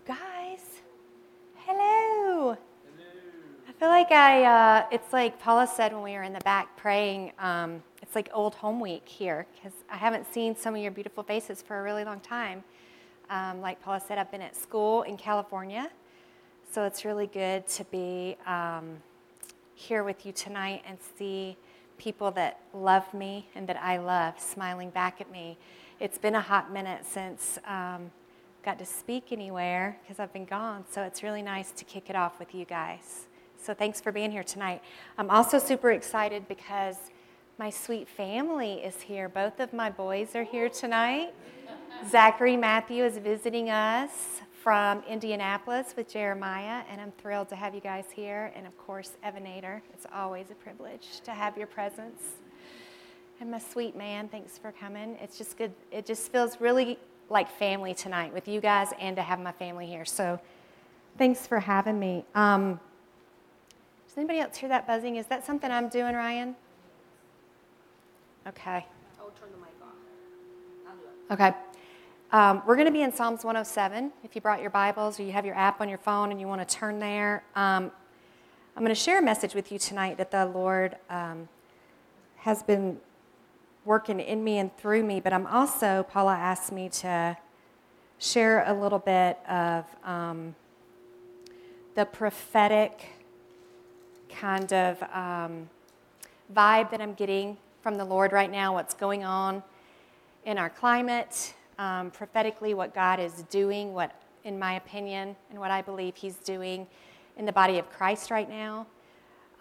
You guys, hello. I feel like I, uh, it's like Paula said when we were in the back praying, um, it's like old home week here because I haven't seen some of your beautiful faces for a really long time. Um, like Paula said, I've been at school in California, so it's really good to be um, here with you tonight and see people that love me and that I love smiling back at me. It's been a hot minute since um, got to speak anywhere because I've been gone, so it's really nice to kick it off with you guys. So thanks for being here tonight. I'm also super excited because my sweet family is here. Both of my boys are here tonight. Zachary Matthew is visiting us from Indianapolis with Jeremiah, and I'm thrilled to have you guys here. And of course, Evanator, it's always a privilege to have your presence. And my sweet man, thanks for coming. It's just good. It just feels really like family tonight with you guys and to have my family here. So thanks for having me. Um, does anybody else hear that buzzing? Is that something I'm doing, Ryan? Okay. I'll turn the mic off. I'll do it. Okay. Um, we're going to be in Psalms 107. If you brought your Bibles or you have your app on your phone and you want to turn there, um, I'm going to share a message with you tonight that the Lord um, has been working in me and through me, but I'm also, Paula asked me to share a little bit of um, the prophetic kind of um, vibe that I'm getting from the Lord right now, what's going on in our climate, um, prophetically, what God is doing, what, in my opinion, and what I believe He's doing in the body of Christ right now.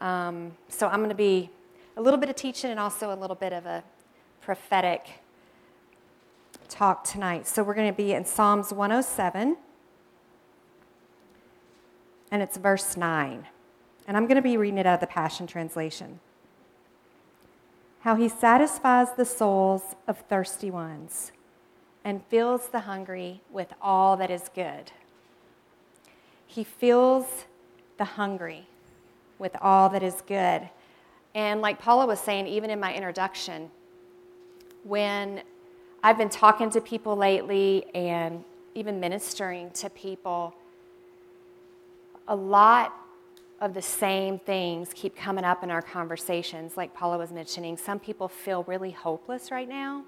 Um, so I'm going to be a little bit of teaching and also a little bit of a prophetic talk tonight. So we're going to be in Psalms 107, and it's verse 9. And I'm going to be reading it out of the Passion Translation. How he satisfies the souls of thirsty ones and fills the hungry with all that is good. He fills the hungry with all that is good. And like Paula was saying, even in my introduction, when I've been talking to people lately and even ministering to people, a lot of the same things keep coming up in our conversations, like Paula was mentioning. Some people feel really hopeless right now.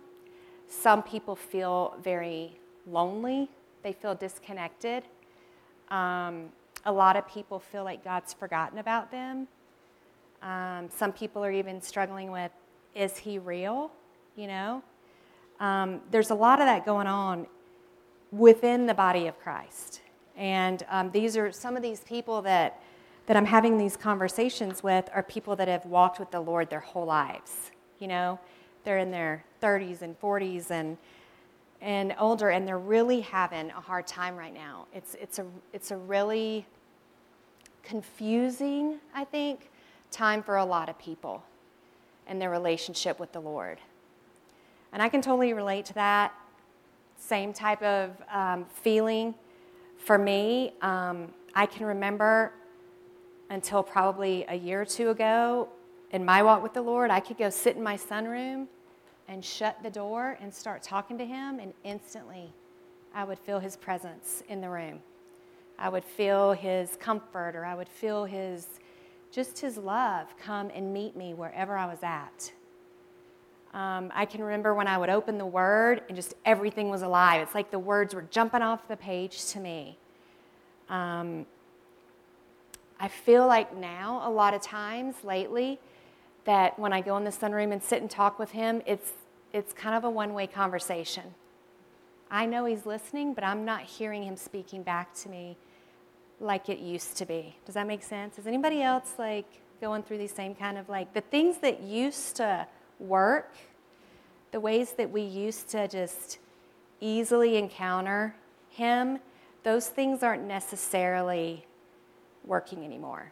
Some people feel very lonely, they feel disconnected. Um, a lot of people feel like God's forgotten about them. Um, some people are even struggling with is he real? You know? Um, there's a lot of that going on within the body of Christ. And um, these are some of these people that, that I'm having these conversations with are people that have walked with the Lord their whole lives. You know, they're in their 30s and 40s and, and older, and they're really having a hard time right now. It's, it's, a, it's a really confusing, I think, time for a lot of people and their relationship with the Lord. And I can totally relate to that. Same type of um, feeling for me. Um, I can remember until probably a year or two ago in my walk with the Lord, I could go sit in my sunroom and shut the door and start talking to Him, and instantly I would feel His presence in the room. I would feel His comfort, or I would feel His just His love come and meet me wherever I was at. Um, I can remember when I would open the Word and just everything was alive. It's like the words were jumping off the page to me. Um, I feel like now, a lot of times lately, that when I go in the sunroom and sit and talk with Him, it's, it's kind of a one way conversation. I know He's listening, but I'm not hearing Him speaking back to me like it used to be. Does that make sense? Is anybody else like going through these same kind of like the things that used to work, the ways that we used to just easily encounter Him, those things aren't necessarily working anymore.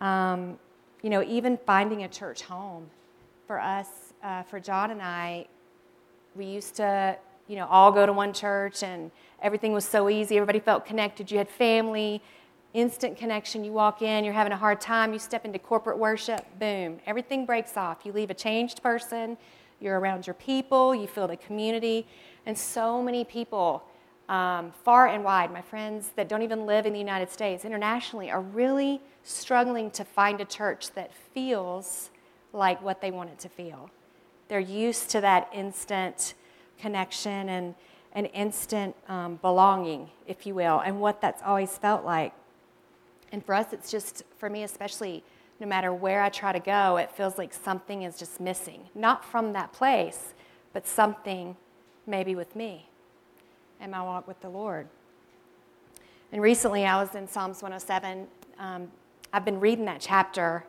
Um, you know, even finding a church home for us, uh, for John and I, we used to, you know, all go to one church and everything was so easy. Everybody felt connected. You had family, instant connection. You walk in, you're having a hard time, you step into corporate worship, boom, everything breaks off. You leave a changed person, you're around your people, you feel the community. And so many people um, far and wide, my friends that don't even live in the United States, internationally, are really struggling to find a church that feels like what they want it to feel. They're used to that instant connection and an instant um, belonging, if you will, and what that's always felt like. And for us, it's just, for me especially, no matter where I try to go, it feels like something is just missing. Not from that place, but something maybe with me and my walk with the Lord. And recently, I was in Psalms 107. Um, I've been reading that chapter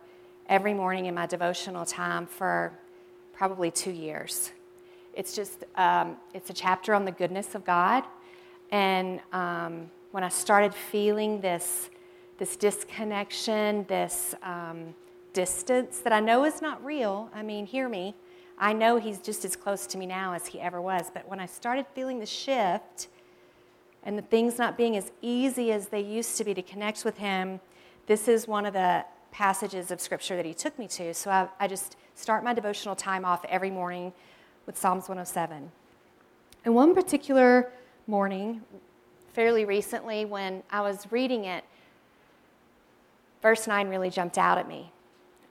every morning in my devotional time for probably two years. It's just, um, it's a chapter on the goodness of God. And um, when I started feeling this, this disconnection, this um, distance that I know is not real, I mean, hear me, I know he's just as close to me now as he ever was. But when I started feeling the shift and the things not being as easy as they used to be to connect with him, this is one of the passages of scripture that he took me to. So I, I just start my devotional time off every morning with Psalms 107. And one particular morning, fairly recently, when I was reading it, verse 9 really jumped out at me.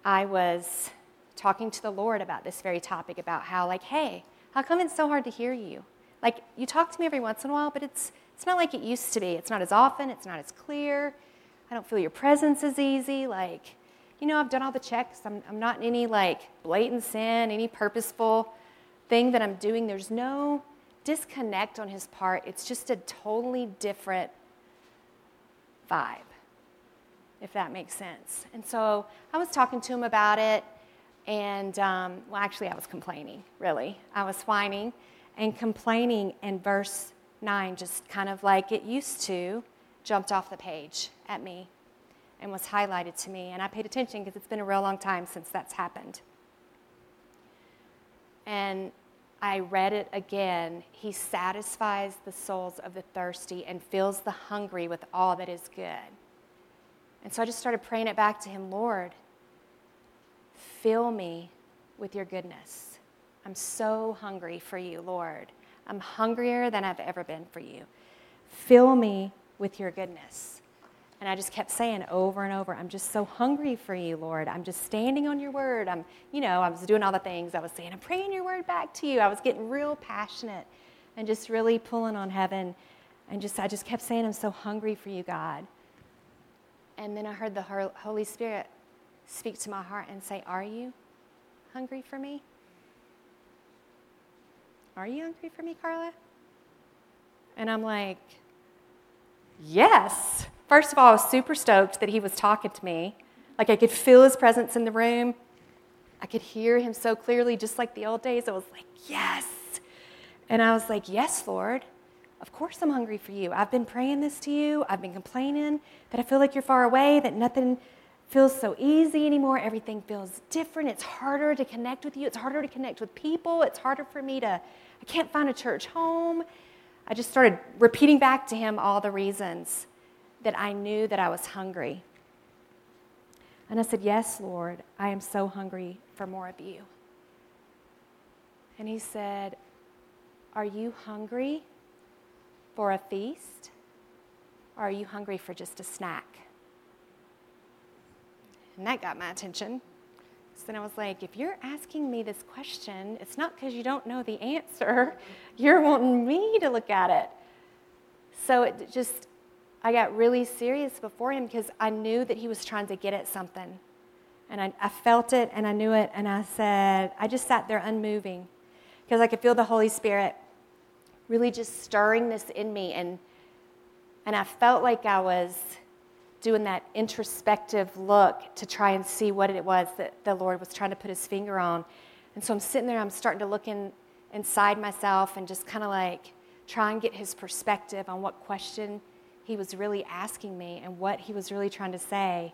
I was talking to the Lord about this very topic about how, like, hey, how come it's so hard to hear you? Like, you talk to me every once in a while, but it's, it's not like it used to be. It's not as often, it's not as clear. I don't feel your presence as easy. Like, you know, I've done all the checks. I'm, I'm not in any like blatant sin, any purposeful thing that I'm doing. There's no disconnect on his part. It's just a totally different vibe, if that makes sense. And so I was talking to him about it. And, um, well, actually, I was complaining, really. I was whining and complaining, and verse 9, just kind of like it used to, jumped off the page at me and was highlighted to me. And I paid attention because it's been a real long time since that's happened. And I read it again. He satisfies the souls of the thirsty and fills the hungry with all that is good. And so I just started praying it back to him Lord, Fill me with your goodness. I'm so hungry for you, Lord. I'm hungrier than I've ever been for you. Fill me with your goodness. And I just kept saying over and over, I'm just so hungry for you, Lord. I'm just standing on your word. I'm, you know, I was doing all the things I was saying. I'm praying your word back to you. I was getting real passionate and just really pulling on heaven. And just, I just kept saying, I'm so hungry for you, God. And then I heard the Holy Spirit speak to my heart and say, Are you hungry for me? Are you hungry for me, Carla? And I'm like, Yes. First of all, I was super stoked that he was talking to me. Like I could feel his presence in the room. I could hear him so clearly, just like the old days. I was like, Yes. And I was like, Yes, Lord. Of course I'm hungry for you. I've been praying this to you. I've been complaining that I feel like you're far away, that nothing feels so easy anymore. Everything feels different. It's harder to connect with you. It's harder to connect with people. It's harder for me to, I can't find a church home. I just started repeating back to him all the reasons that I knew that I was hungry. And I said, Yes, Lord, I am so hungry for more of you. And he said, Are you hungry for a feast? Or are you hungry for just a snack? And that got my attention. So then I was like, if you're asking me this question, it's not because you don't know the answer. You're wanting me to look at it. So it just, I got really serious before him because I knew that he was trying to get at something. And I, I felt it and I knew it. And I said, I just sat there unmoving because I could feel the Holy Spirit really just stirring this in me. And, and I felt like I was doing that introspective look to try and see what it was that the Lord was trying to put his finger on. And so I'm sitting there, I'm starting to look in, inside myself and just kind of like try and get his perspective on what question he was really asking me and what he was really trying to say.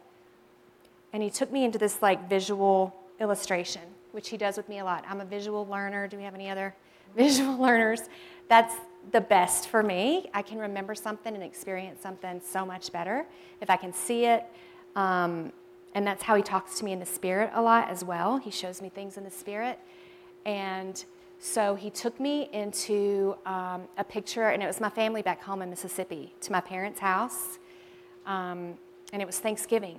And he took me into this like visual illustration, which he does with me a lot. I'm a visual learner. Do we have any other visual learners? That's the best for me. I can remember something and experience something so much better if I can see it. Um, and that's how he talks to me in the spirit a lot as well. He shows me things in the spirit. And So he took me into um, a picture, and it was my family back home in Mississippi, to my parents' house. Um, and it was Thanksgiving.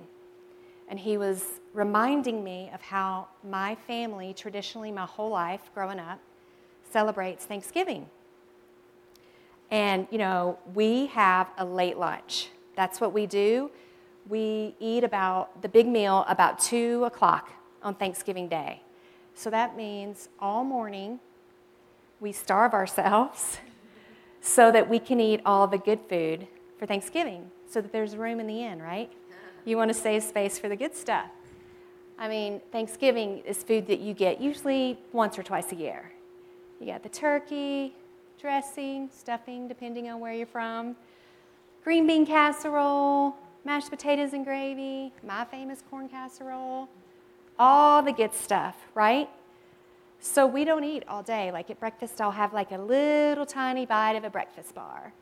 And he was reminding me of how my family, traditionally my whole life growing up, celebrates Thanksgiving. And, you know, we have a late lunch. That's what we do. We eat about the big meal about 2 o'clock on Thanksgiving Day. So that means all morning we starve ourselves so that we can eat all the good food for Thanksgiving, so that there's room in the end, right? You want to save space for the good stuff. I mean, Thanksgiving is food that you get usually once or twice a year. You got the turkey, dressing, stuffing, depending on where you're from, green bean casserole, mashed potatoes and gravy, my famous corn casserole, all the good stuff, right? So we don't eat all day. Like at breakfast, I'll have like a little tiny bite of a breakfast bar.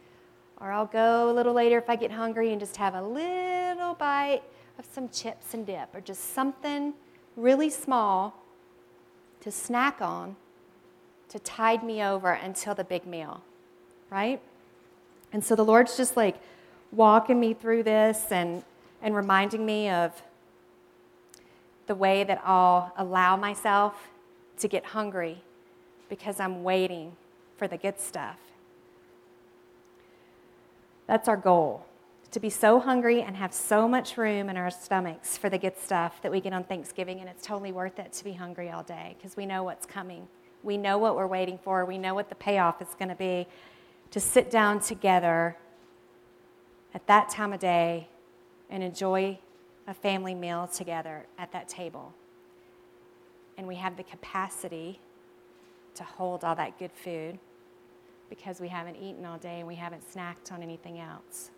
Or I'll go a little later if I get hungry and just have a little bite of some chips and dip or just something really small to snack on to tide me over until the big meal, right? And so the Lord's just like walking me through this and, and reminding me of the way that I'll allow myself to get hungry because I'm waiting for the good stuff. That's our goal to be so hungry and have so much room in our stomachs for the good stuff that we get on Thanksgiving, and it's totally worth it to be hungry all day because we know what's coming. We know what we're waiting for. We know what the payoff is going to be to sit down together at that time of day and enjoy a family meal together at that table. And we have the capacity to hold all that good food because we haven't eaten all day and we haven't snacked on anything else.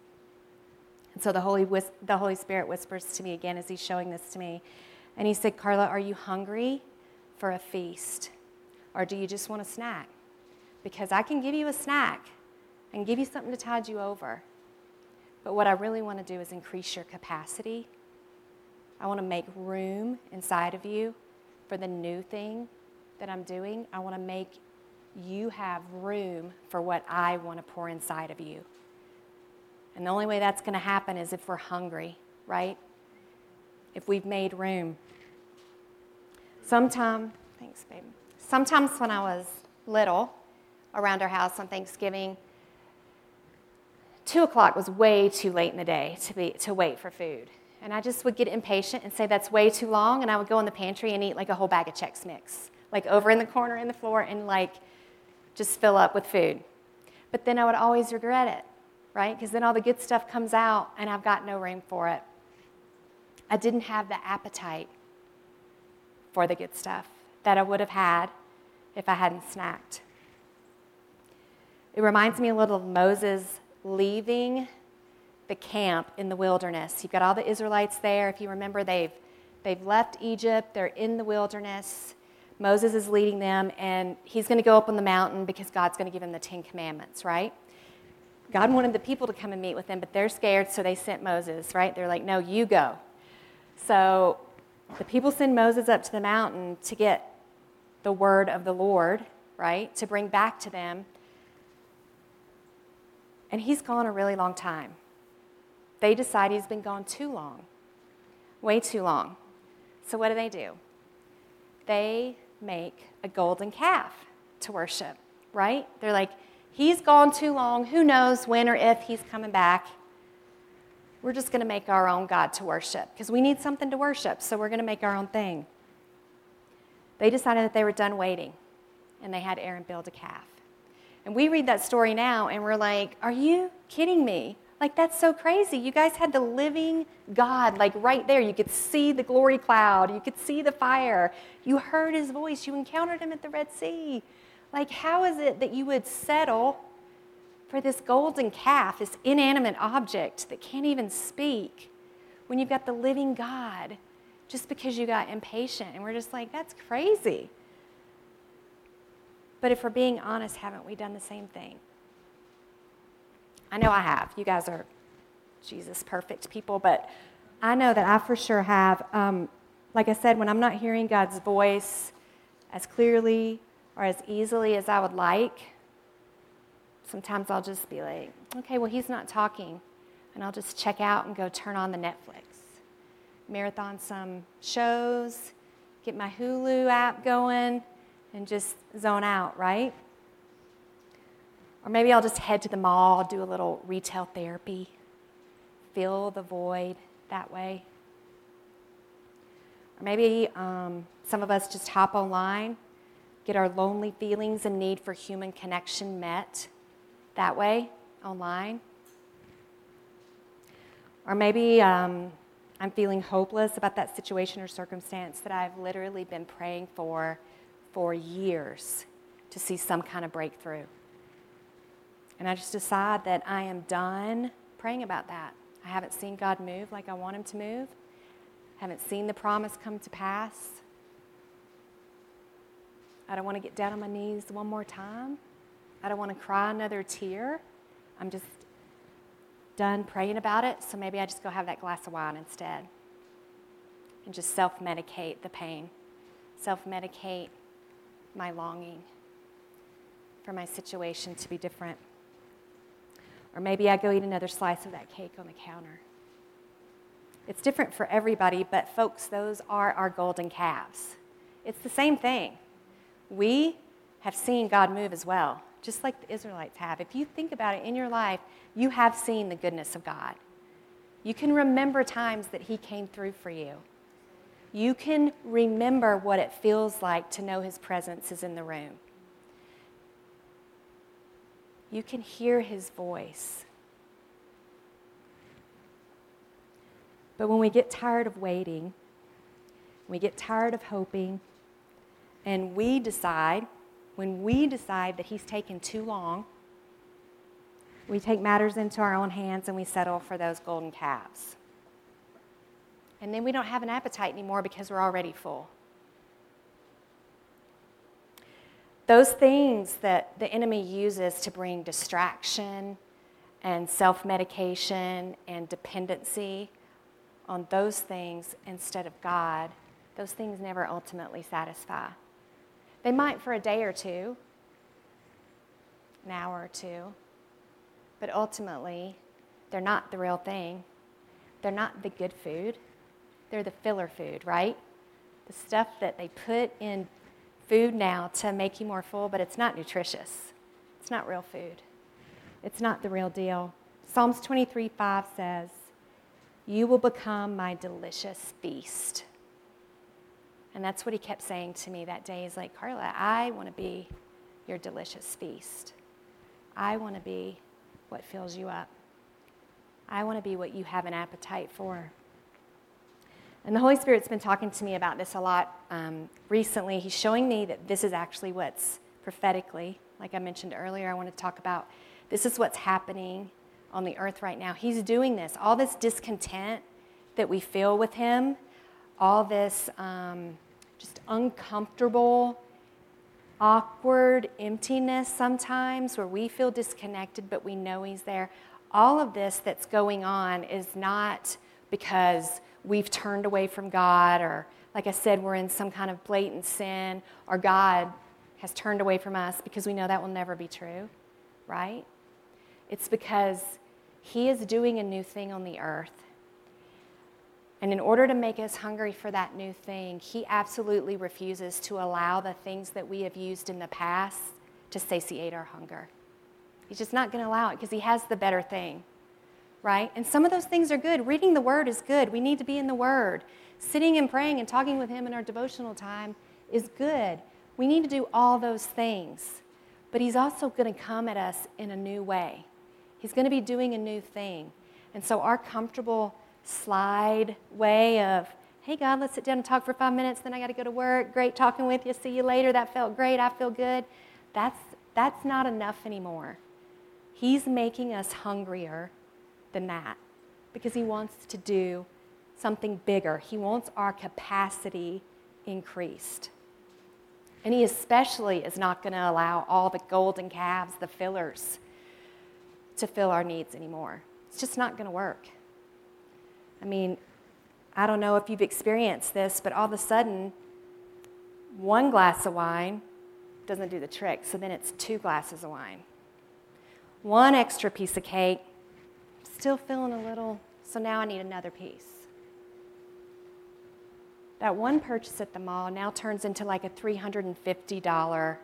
And so the Holy, the Holy Spirit whispers to me again as he's showing this to me. And he said, Carla, are you hungry for a feast? Or do you just want a snack? Because I can give you a snack and give you something to tide you over. But what I really want to do is increase your capacity. I want to make room inside of you for the new thing that I'm doing. I want to make you have room for what I want to pour inside of you. And the only way that's going to happen is if we're hungry, right? If we've made room. Sometime, thanks, babe. Sometimes when I was little, around our house on Thanksgiving, two o'clock was way too late in the day to, be, to wait for food. And I just would get impatient and say that's way too long, and I would go in the pantry and eat like a whole bag of Chex Mix, like over in the corner in the floor, and like just fill up with food. But then I would always regret it, right? Because then all the good stuff comes out, and I've got no room for it. I didn't have the appetite for the good stuff that I would have had if I hadn't snacked. It reminds me a little of Moses leaving the camp in the wilderness. You've got all the Israelites there. If you remember, they've, they've left Egypt, they're in the wilderness. Moses is leading them, and he's going to go up on the mountain because God's going to give him the Ten Commandments, right? God wanted the people to come and meet with him, but they're scared, so they sent Moses, right? They're like, no, you go. So the people send Moses up to the mountain to get the word of the Lord, right, to bring back to them. And he's gone a really long time. They decide he's been gone too long, way too long. So what do they do? They make a golden calf to worship, right? They're like, he's gone too long. Who knows when or if he's coming back? We're just going to make our own God to worship because we need something to worship, so we're going to make our own thing. They decided that they were done waiting, and they had Aaron build a calf. And we read that story now, and we're like, Are you kidding me? Like, that's so crazy. You guys had the living God, like right there. You could see the glory cloud, you could see the fire, you heard his voice, you encountered him at the Red Sea. Like, how is it that you would settle for this golden calf, this inanimate object that can't even speak, when you've got the living God just because you got impatient. And we're just like, that's crazy. But if we're being honest, haven't we done the same thing? I know I have. You guys are, Jesus, perfect people, but I know that I for sure have. Um, like I said, when I'm not hearing God's voice as clearly or as easily as I would like. Sometimes I'll just be like, okay, well, he's not talking. And I'll just check out and go turn on the Netflix, marathon some shows, get my Hulu app going, and just zone out, right? Or maybe I'll just head to the mall, do a little retail therapy, fill the void that way. Or maybe um, some of us just hop online, get our lonely feelings and need for human connection met that way online. Or maybe um, I'm feeling hopeless about that situation or circumstance that I've literally been praying for for years to see some kind of breakthrough. And I just decide that I am done praying about that. I haven't seen God move like I want Him to move, haven't seen the promise come to pass. I don't want to get down on my knees one more time. I don't want to cry another tear. I'm just done praying about it, so maybe I just go have that glass of wine instead and just self medicate the pain, self medicate my longing for my situation to be different. Or maybe I go eat another slice of that cake on the counter. It's different for everybody, but folks, those are our golden calves. It's the same thing. We have seen God move as well just like the Israelites have. If you think about it in your life, you have seen the goodness of God. You can remember times that He came through for you. You can remember what it feels like to know His presence is in the room. You can hear His voice. But when we get tired of waiting, we get tired of hoping, and we decide when we decide that he's taken too long, we take matters into our own hands and we settle for those golden calves. And then we don't have an appetite anymore because we're already full. Those things that the enemy uses to bring distraction and self medication and dependency on those things instead of God, those things never ultimately satisfy. They might for a day or two, an hour or two, but ultimately, they're not the real thing. They're not the good food. They're the filler food, right? The stuff that they put in food now to make you more full, but it's not nutritious. It's not real food. It's not the real deal. Psalms 23 5 says, You will become my delicious feast. And that's what he kept saying to me that day. He's like, Carla, I want to be your delicious feast. I want to be what fills you up. I want to be what you have an appetite for. And the Holy Spirit's been talking to me about this a lot um, recently. He's showing me that this is actually what's prophetically, like I mentioned earlier, I want to talk about this is what's happening on the earth right now. He's doing this. All this discontent that we feel with Him, all this um, uncomfortable, awkward emptiness sometimes where we feel disconnected, but we know He's there. All of this that's going on is not because we've turned away from God or, like I said, we're in some kind of blatant sin or God has turned away from us because we know that will never be true, right? It's because He is doing a new thing on the earth and in order to make us hungry for that new thing, he absolutely refuses to allow the things that we have used in the past to satiate our hunger. He's just not going to allow it because he has the better thing, right? And some of those things are good. Reading the word is good. We need to be in the word. Sitting and praying and talking with him in our devotional time is good. We need to do all those things. But he's also going to come at us in a new way. He's going to be doing a new thing. And so our comfortable slide way of, hey, God, let's sit down and talk for five minutes, then I got to go to work. Great talking with you. See you later. That felt great. I feel good. That's, that's not enough anymore. He's making us hungrier than that because He wants to do something bigger. He wants our capacity increased. And He especially is not going to allow all the golden calves, the fillers, to fill our needs anymore. It's just not going to work. I mean, I don't know if you've experienced this, but all of a sudden, one glass of wine doesn't do the trick. So then it's two glasses of wine. One extra piece of cake, still feeling a little, so now I need another piece. That one purchase at the mall now turns into like a $350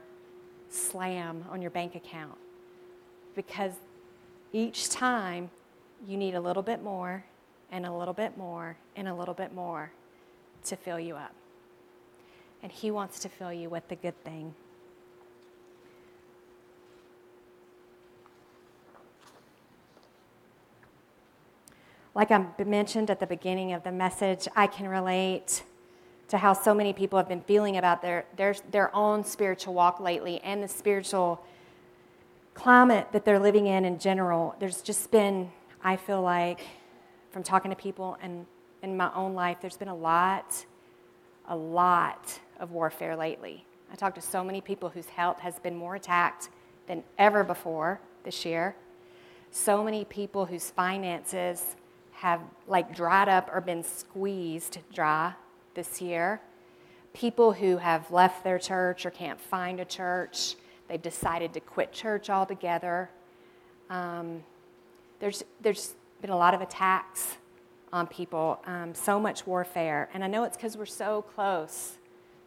slam on your bank account because each time you need a little bit more and a little bit more and a little bit more to fill you up. And He wants to fill you with the good thing. Like I mentioned at the beginning of the message, I can relate to how so many people have been feeling about their, their, their own spiritual walk lately and the spiritual climate that they're living in in general. There's just been, I feel like, from talking to people and in my own life, there's been a lot, a lot of warfare lately. I talked to so many people whose health has been more attacked than ever before this year. So many people whose finances have like dried up or been squeezed dry this year. People who have left their church or can't find a church. They've decided to quit church altogether. Um, there's, there's been a lot of attacks on people, um, so much warfare. And I know it's because we're so close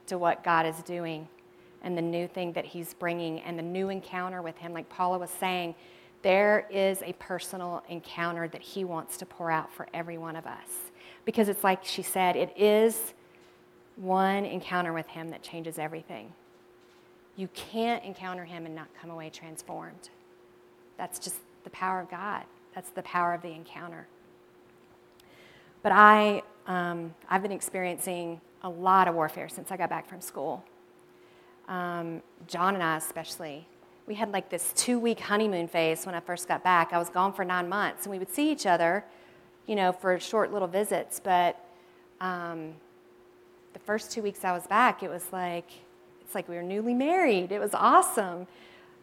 to what God is doing and the new thing that He's bringing and the new encounter with Him. Like Paula was saying, there is a personal encounter that He wants to pour out for every one of us. Because it's like she said, it is one encounter with Him that changes everything. You can't encounter Him and not come away transformed. That's just the power of God, that's the power of the encounter. But I, um, I've been experiencing a lot of warfare since I got back from school. Um, John and I, especially, we had like this two week honeymoon phase when I first got back. I was gone for nine months, and we would see each other, you know, for short little visits. But um, the first two weeks I was back, it was like, it's like we were newly married. It was awesome.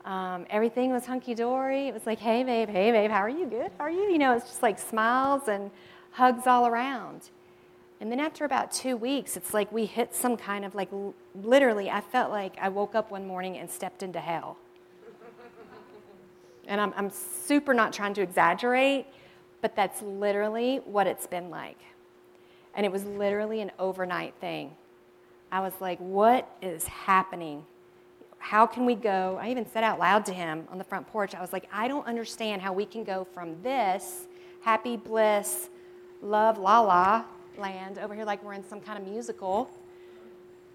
Um, everything was hunky dory. It was like, hey, babe, hey, babe, how are you? Good? How are you? You know, it's just like smiles and hugs all around. And then after about two weeks, it's like we hit some kind of like literally, I felt like I woke up one morning and stepped into hell. and I'm, I'm super not trying to exaggerate, but that's literally what it's been like. And it was literally an overnight thing. I was like, what is happening? How can we go? I even said out loud to him on the front porch, I was like, I don't understand how we can go from this happy bliss, love la la land over here like we're in some kind of musical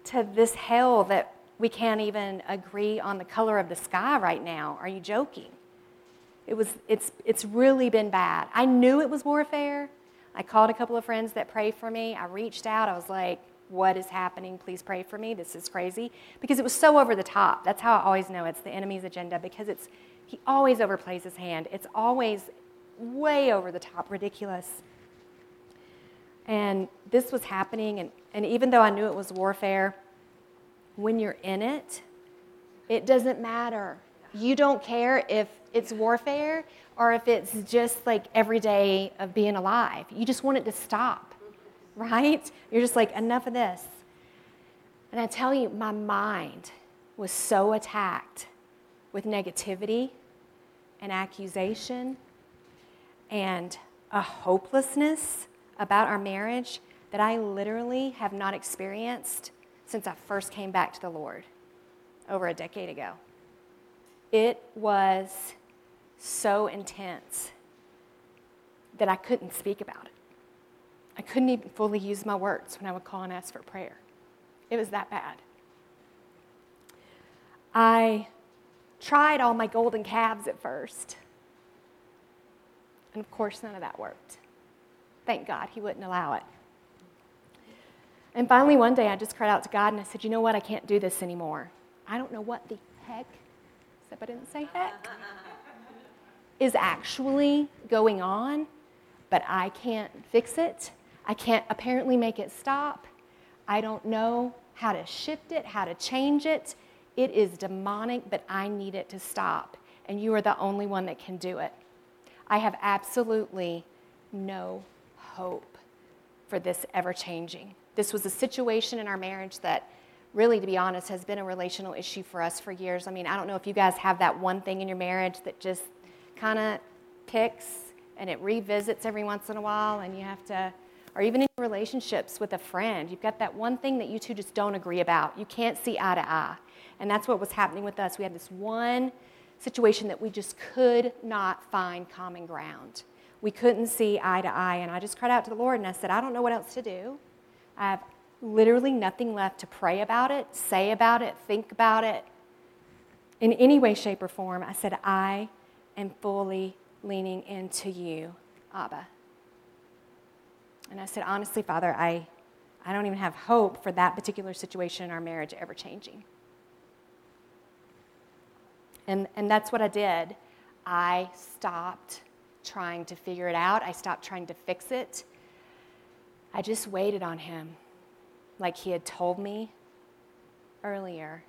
to this hell that we can't even agree on the color of the sky right now. Are you joking? It was, it's, it's really been bad. I knew it was warfare. I called a couple of friends that prayed for me. I reached out. I was like, what is happening? Please pray for me. This is crazy. Because it was so over the top. That's how I always know it's the enemy's agenda because it's, he always overplays his hand. It's always way over the top, ridiculous. And this was happening, and, and even though I knew it was warfare, when you're in it, it doesn't matter. You don't care if it's warfare or if it's just like every day of being alive. You just want it to stop, right? You're just like, enough of this. And I tell you, my mind was so attacked with negativity and accusation and a hopelessness about our marriage that I literally have not experienced since I first came back to the Lord over a decade ago. It was so intense that I couldn't speak about it. I couldn't even fully use my words when I would call and ask for prayer. It was that bad. I tried all my golden calves at first. And of course, none of that worked. Thank God he wouldn't allow it. And finally, one day, I just cried out to God and I said, You know what? I can't do this anymore. I don't know what the heck, except I didn't say heck, is actually going on, but I can't fix it. I can't apparently make it stop. I don't know how to shift it, how to change it. It is demonic, but I need it to stop. And you are the only one that can do it. I have absolutely no hope for this ever changing. This was a situation in our marriage that really, to be honest, has been a relational issue for us for years. I mean, I don't know if you guys have that one thing in your marriage that just kind of picks and it revisits every once in a while, and you have to, or even in relationships with a friend, you've got that one thing that you two just don't agree about. You can't see eye to eye. And that's what was happening with us. We had this one situation that we just could not find common ground. We couldn't see eye to eye. And I just cried out to the Lord and I said, I don't know what else to do. I have literally nothing left to pray about it, say about it, think about it in any way, shape, or form. I said, I am fully leaning into you, Abba. And I said, honestly, Father, I, I don't even have hope for that particular situation in our marriage ever changing. And, and that's what I did. I stopped trying to figure it out, I stopped trying to fix it. I just waited on him like he had told me earlier.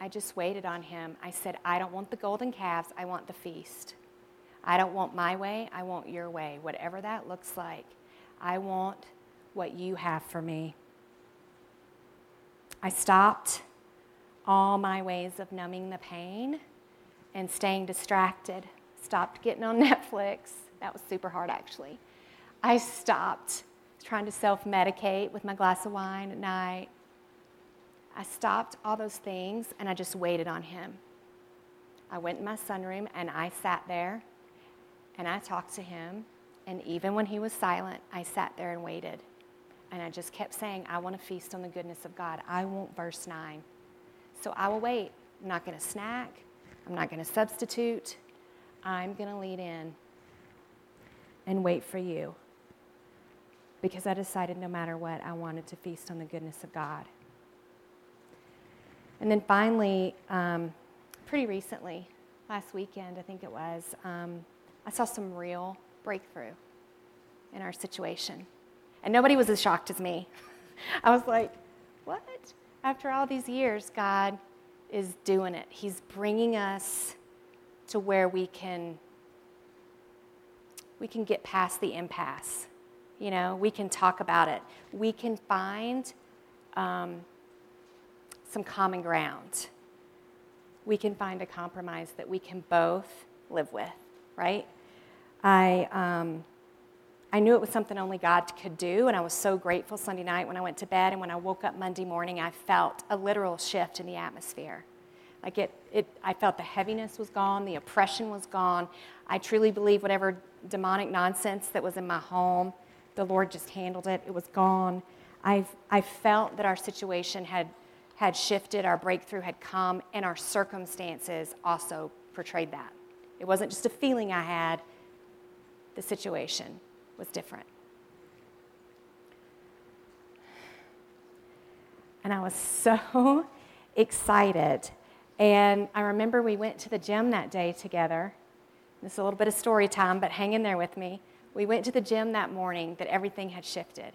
I just waited on him. I said, I don't want the golden calves, I want the feast. I don't want my way, I want your way, whatever that looks like. I want what you have for me. I stopped all my ways of numbing the pain and staying distracted. Stopped getting on Netflix. That was super hard, actually. I stopped trying to self medicate with my glass of wine at night. I stopped all those things and I just waited on him. I went in my sunroom and I sat there and I talked to him. And even when he was silent, I sat there and waited. And I just kept saying, I want to feast on the goodness of God. I want verse 9. So I will wait. I'm not going to snack. I'm not going to substitute. I'm going to lead in and wait for you because I decided no matter what, I wanted to feast on the goodness of God. And then finally, um, pretty recently, last weekend, I think it was, um, I saw some real breakthrough in our situation. And nobody was as shocked as me. I was like, what? after all these years, God is doing it. He's bringing us to where we can we can get past the impasse. You know, we can talk about it. We can find um, some common ground. We can find a compromise that we can both live with, right? I um, I knew it was something only God could do, and I was so grateful Sunday night when I went to bed. And when I woke up Monday morning, I felt a literal shift in the atmosphere. Like it, it, I felt the heaviness was gone, the oppression was gone. I truly believe whatever demonic nonsense that was in my home, the Lord just handled it. It was gone. I've, I felt that our situation had, had shifted, our breakthrough had come, and our circumstances also portrayed that. It wasn't just a feeling I had, the situation was different. And I was so excited. And I remember we went to the gym that day together. This is a little bit of story time, but hang in there with me. We went to the gym that morning that everything had shifted.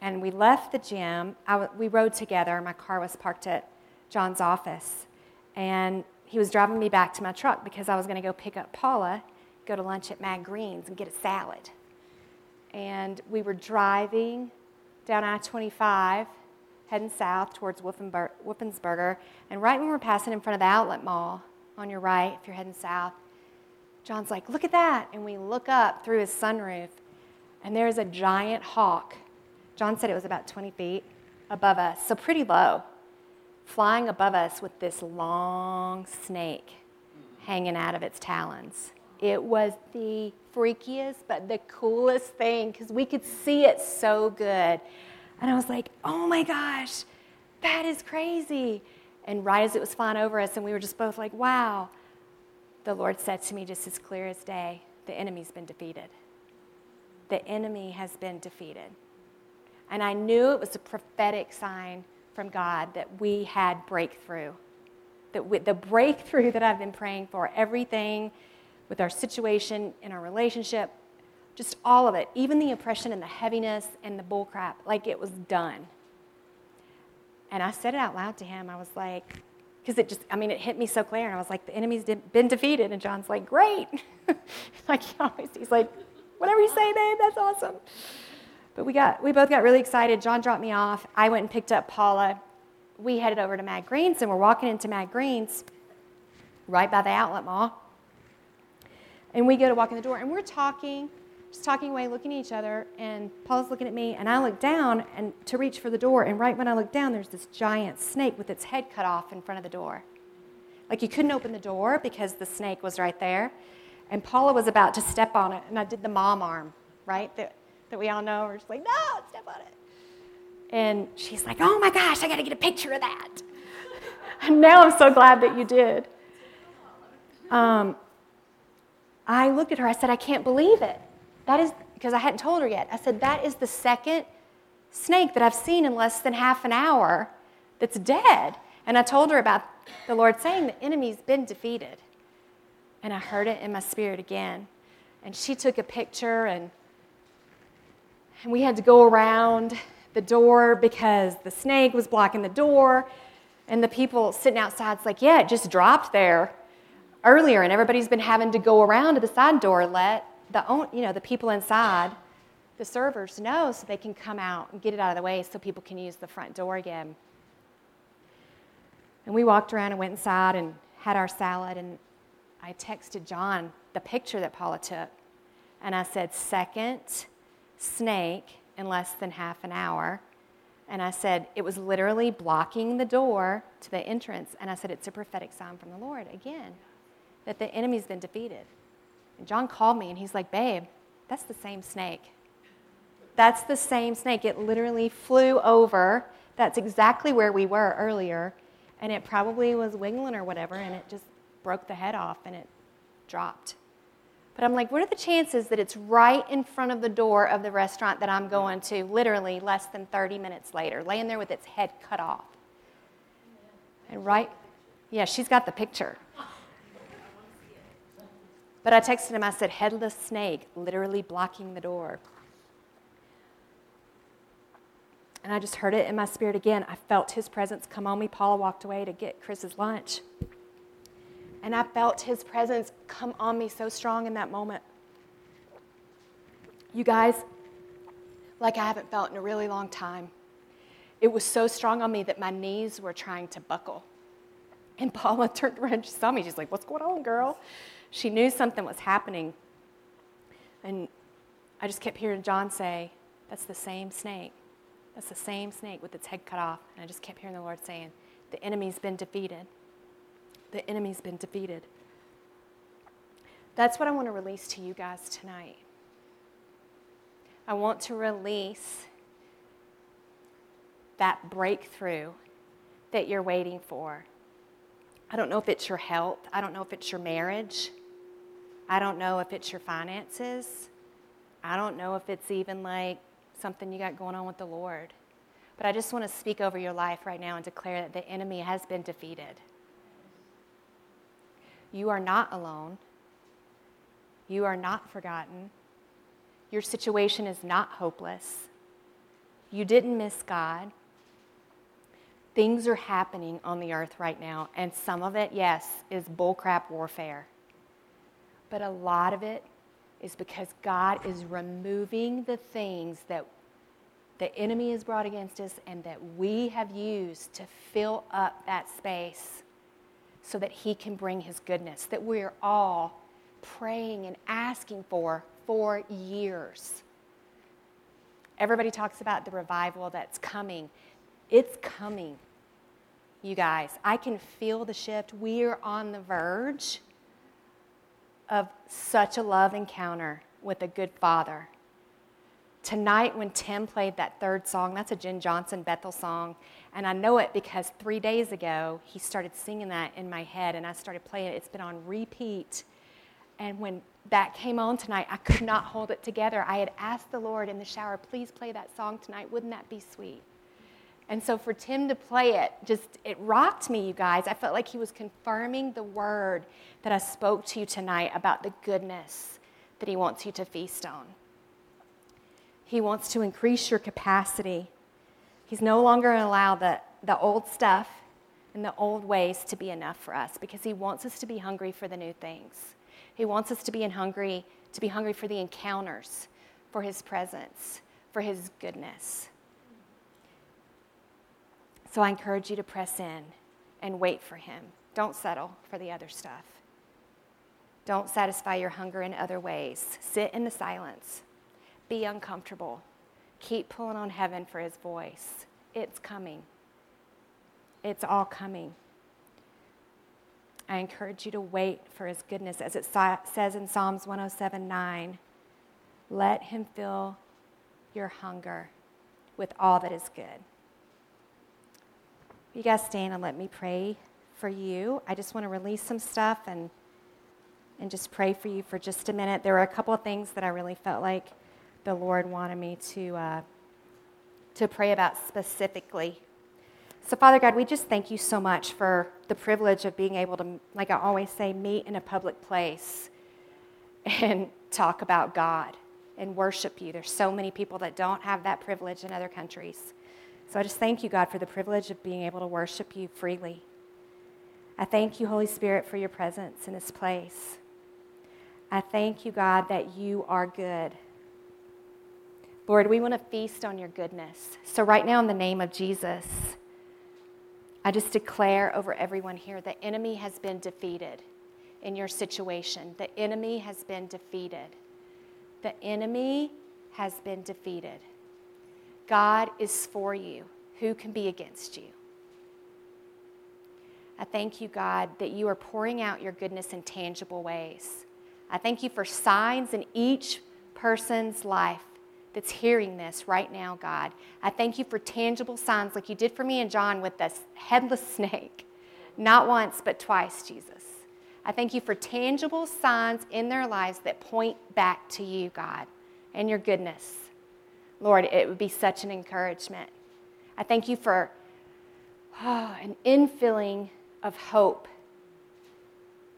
And we left the gym. we rode together. My car was parked at John's office. And he was driving me back to my truck because I was going to go pick up Paula go to lunch at Mad Greens and get a salad. And we were driving down I 25, heading south towards Wolfensberger. And right when we were passing in front of the outlet mall on your right, if you're heading south, John's like, Look at that. And we look up through his sunroof, and there's a giant hawk. John said it was about 20 feet above us, so pretty low, flying above us with this long snake hanging out of its talons. It was the freakiest, but the coolest thing because we could see it so good. And I was like, oh my gosh, that is crazy. And right as it was flying over us, and we were just both like, wow, the Lord said to me just as clear as day the enemy's been defeated. The enemy has been defeated. And I knew it was a prophetic sign from God that we had breakthrough. That the breakthrough that I've been praying for, everything with our situation in our relationship, just all of it, even the oppression and the heaviness and the bullcrap, like it was done. And I said it out loud to him. I was like, because it just, I mean, it hit me so clear. And I was like, the enemy's been defeated. And John's like, great. like he always, he's like, whatever you say, babe, that's awesome. But we, got, we both got really excited. John dropped me off. I went and picked up Paula. We headed over to Mad Greens, and we're walking into Mad Greens right by the outlet mall. And we go to walk in the door, and we're talking, just talking away, looking at each other. And Paula's looking at me, and I look down and to reach for the door. And right when I look down, there's this giant snake with its head cut off in front of the door. Like you couldn't open the door because the snake was right there. And Paula was about to step on it, and I did the mom arm, right? That, that we all know. We're just like, no, step on it. And she's like, oh my gosh, I got to get a picture of that. and now I'm so glad that you did. Um, I looked at her, I said, I can't believe it. That is, because I hadn't told her yet. I said, that is the second snake that I've seen in less than half an hour that's dead. And I told her about the Lord saying the enemy's been defeated. And I heard it in my spirit again. And she took a picture, and, and we had to go around the door because the snake was blocking the door. And the people sitting outside's like, yeah, it just dropped there earlier, and everybody's been having to go around to the side door, let the, you know, the people inside, the servers know so they can come out and get it out of the way so people can use the front door again. And we walked around and went inside and had our salad, and I texted John the picture that Paula took. And I said, second snake in less than half an hour. And I said, it was literally blocking the door to the entrance. And I said, it's a prophetic sign from the Lord again that the enemy's been defeated. And John called me and he's like, babe, that's the same snake. That's the same snake. It literally flew over. That's exactly where we were earlier. And it probably was wiggling or whatever, and it just broke the head off and it dropped. But I'm like, what are the chances that it's right in front of the door of the restaurant that I'm going to, literally less than 30 minutes later, laying there with its head cut off? And right, yeah, she's got the picture. But I texted him, I said, headless snake, literally blocking the door. And I just heard it in my spirit again. I felt his presence come on me. Paula walked away to get Chris's lunch. And I felt his presence come on me so strong in that moment. You guys, like I haven't felt in a really long time. It was so strong on me that my knees were trying to buckle. And Paula turned around, she saw me. She's like, What's going on, girl? She knew something was happening. And I just kept hearing John say, That's the same snake. That's the same snake with its head cut off. And I just kept hearing the Lord saying, The enemy's been defeated. The enemy's been defeated. That's what I want to release to you guys tonight. I want to release that breakthrough that you're waiting for. I don't know if it's your health. I don't know if it's your marriage. I don't know if it's your finances. I don't know if it's even like something you got going on with the Lord. But I just want to speak over your life right now and declare that the enemy has been defeated. You are not alone. You are not forgotten. Your situation is not hopeless. You didn't miss God things are happening on the earth right now, and some of it, yes, is bullcrap warfare. But a lot of it is because God is removing the things that the enemy has brought against us and that we have used to fill up that space so that he can bring his goodness that we're all praying and asking for for years. Everybody talks about the revival that's coming. It's coming you guys. I can feel the shift. We're on the verge of such a love encounter with a good father. Tonight, when Tim played that third song, that's a Jenn Johnson Bethel song, and I know it because three days ago he started singing that in my head, and I started playing it. It's been on repeat. And when that came on tonight, I could not hold it together. I had asked the Lord in the shower, please play that song tonight. Wouldn't that be sweet? And so for Tim to play it, just it rocked me, you guys. I felt like he was confirming the word that I spoke to you tonight about the goodness that he wants you to feast on. He wants to increase your capacity. He's no longer going to allow the, the old stuff and the old ways to be enough for us because he wants us to be hungry for the new things. He wants us to be in hungry to be hungry for the encounters, for his presence, for his goodness. So I encourage you to press in and wait for him. Don't settle for the other stuff. Don't satisfy your hunger in other ways. Sit in the silence. Be uncomfortable. Keep pulling on heaven for his voice. It's coming. It's all coming. I encourage you to wait for his goodness, as it says in Psalms 107 9. Let him fill your hunger with all that is good. You guys stand and let me pray for you. I just want to release some stuff and, and just pray for you for just a minute. There were a couple of things that I really felt like the Lord wanted me to, uh, to pray about specifically. So, Father God, we just thank you so much for the privilege of being able to, like I always say, meet in a public place and talk about God and worship you. There's so many people that don't have that privilege in other countries. So I just thank you, God, for the privilege of being able to worship you freely. I thank you, Holy Spirit, for your presence in this place. I thank you, God, that you are good. Lord, we want to feast on your goodness. So, right now, in the name of Jesus, I just declare over everyone here the enemy has been defeated in your situation. The enemy has been defeated. The enemy has been defeated. God is for you. Who can be against you? I thank you, God, that you are pouring out your goodness in tangible ways. I thank you for signs in each person's life that's hearing this right now, God. I thank you for tangible signs like you did for me and John with this headless snake. Not once, but twice, Jesus. I thank you for tangible signs in their lives that point back to you, God, and your goodness. Lord, it would be such an encouragement. I thank you for oh, an infilling of hope,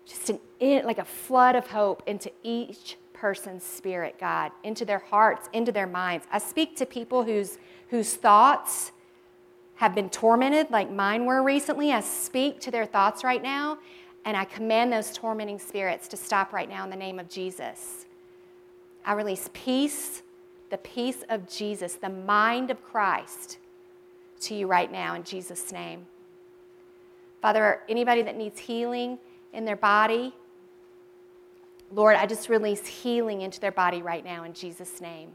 just an in, like a flood of hope into each person's spirit, God, into their hearts, into their minds. I speak to people whose, whose thoughts have been tormented, like mine were recently. I speak to their thoughts right now, and I command those tormenting spirits to stop right now in the name of Jesus. I release peace, the peace of Jesus, the mind of Christ to you right now in Jesus' name. Father, anybody that needs healing in their body, Lord, I just release healing into their body right now in Jesus' name.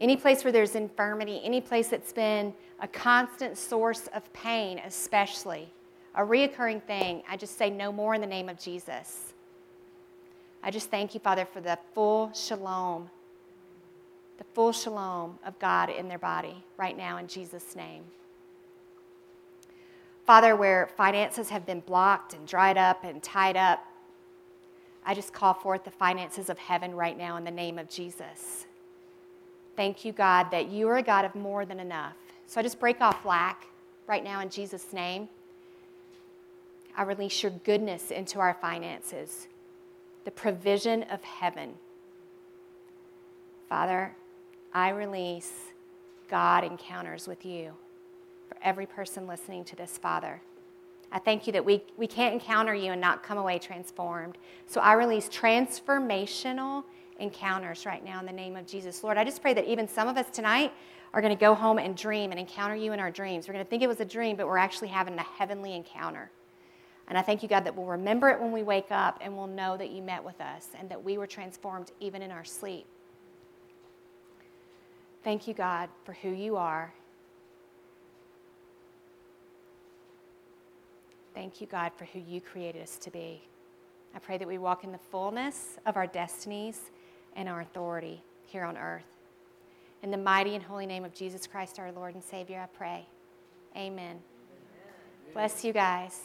Any place where there's infirmity, any place that's been a constant source of pain, especially a reoccurring thing, I just say no more in the name of Jesus. I just thank you, Father, for the full shalom, the full shalom of God in their body right now in Jesus' name. Father, where finances have been blocked and dried up and tied up, I just call forth the finances of heaven right now in the name of Jesus. Thank you, God, that you are a God of more than enough. So I just break off lack right now in Jesus' name. I release your goodness into our finances, the provision of heaven. Father, I release God encounters with you for every person listening to this, Father. I thank you that we, we can't encounter you and not come away transformed. So I release transformational encounters right now in the name of Jesus. Lord, I just pray that even some of us tonight are going to go home and dream and encounter you in our dreams. We're going to think it was a dream, but we're actually having a heavenly encounter. And I thank you, God, that we'll remember it when we wake up and we'll know that you met with us and that we were transformed even in our sleep. Thank you, God, for who you are Thank you, God, for who you created us to be. I pray that we walk in the fullness of our destinies and our authority here on earth. In the mighty and holy name of Jesus Christ, our Lord and Savior, I pray. Amen. Amen. Bless you guys.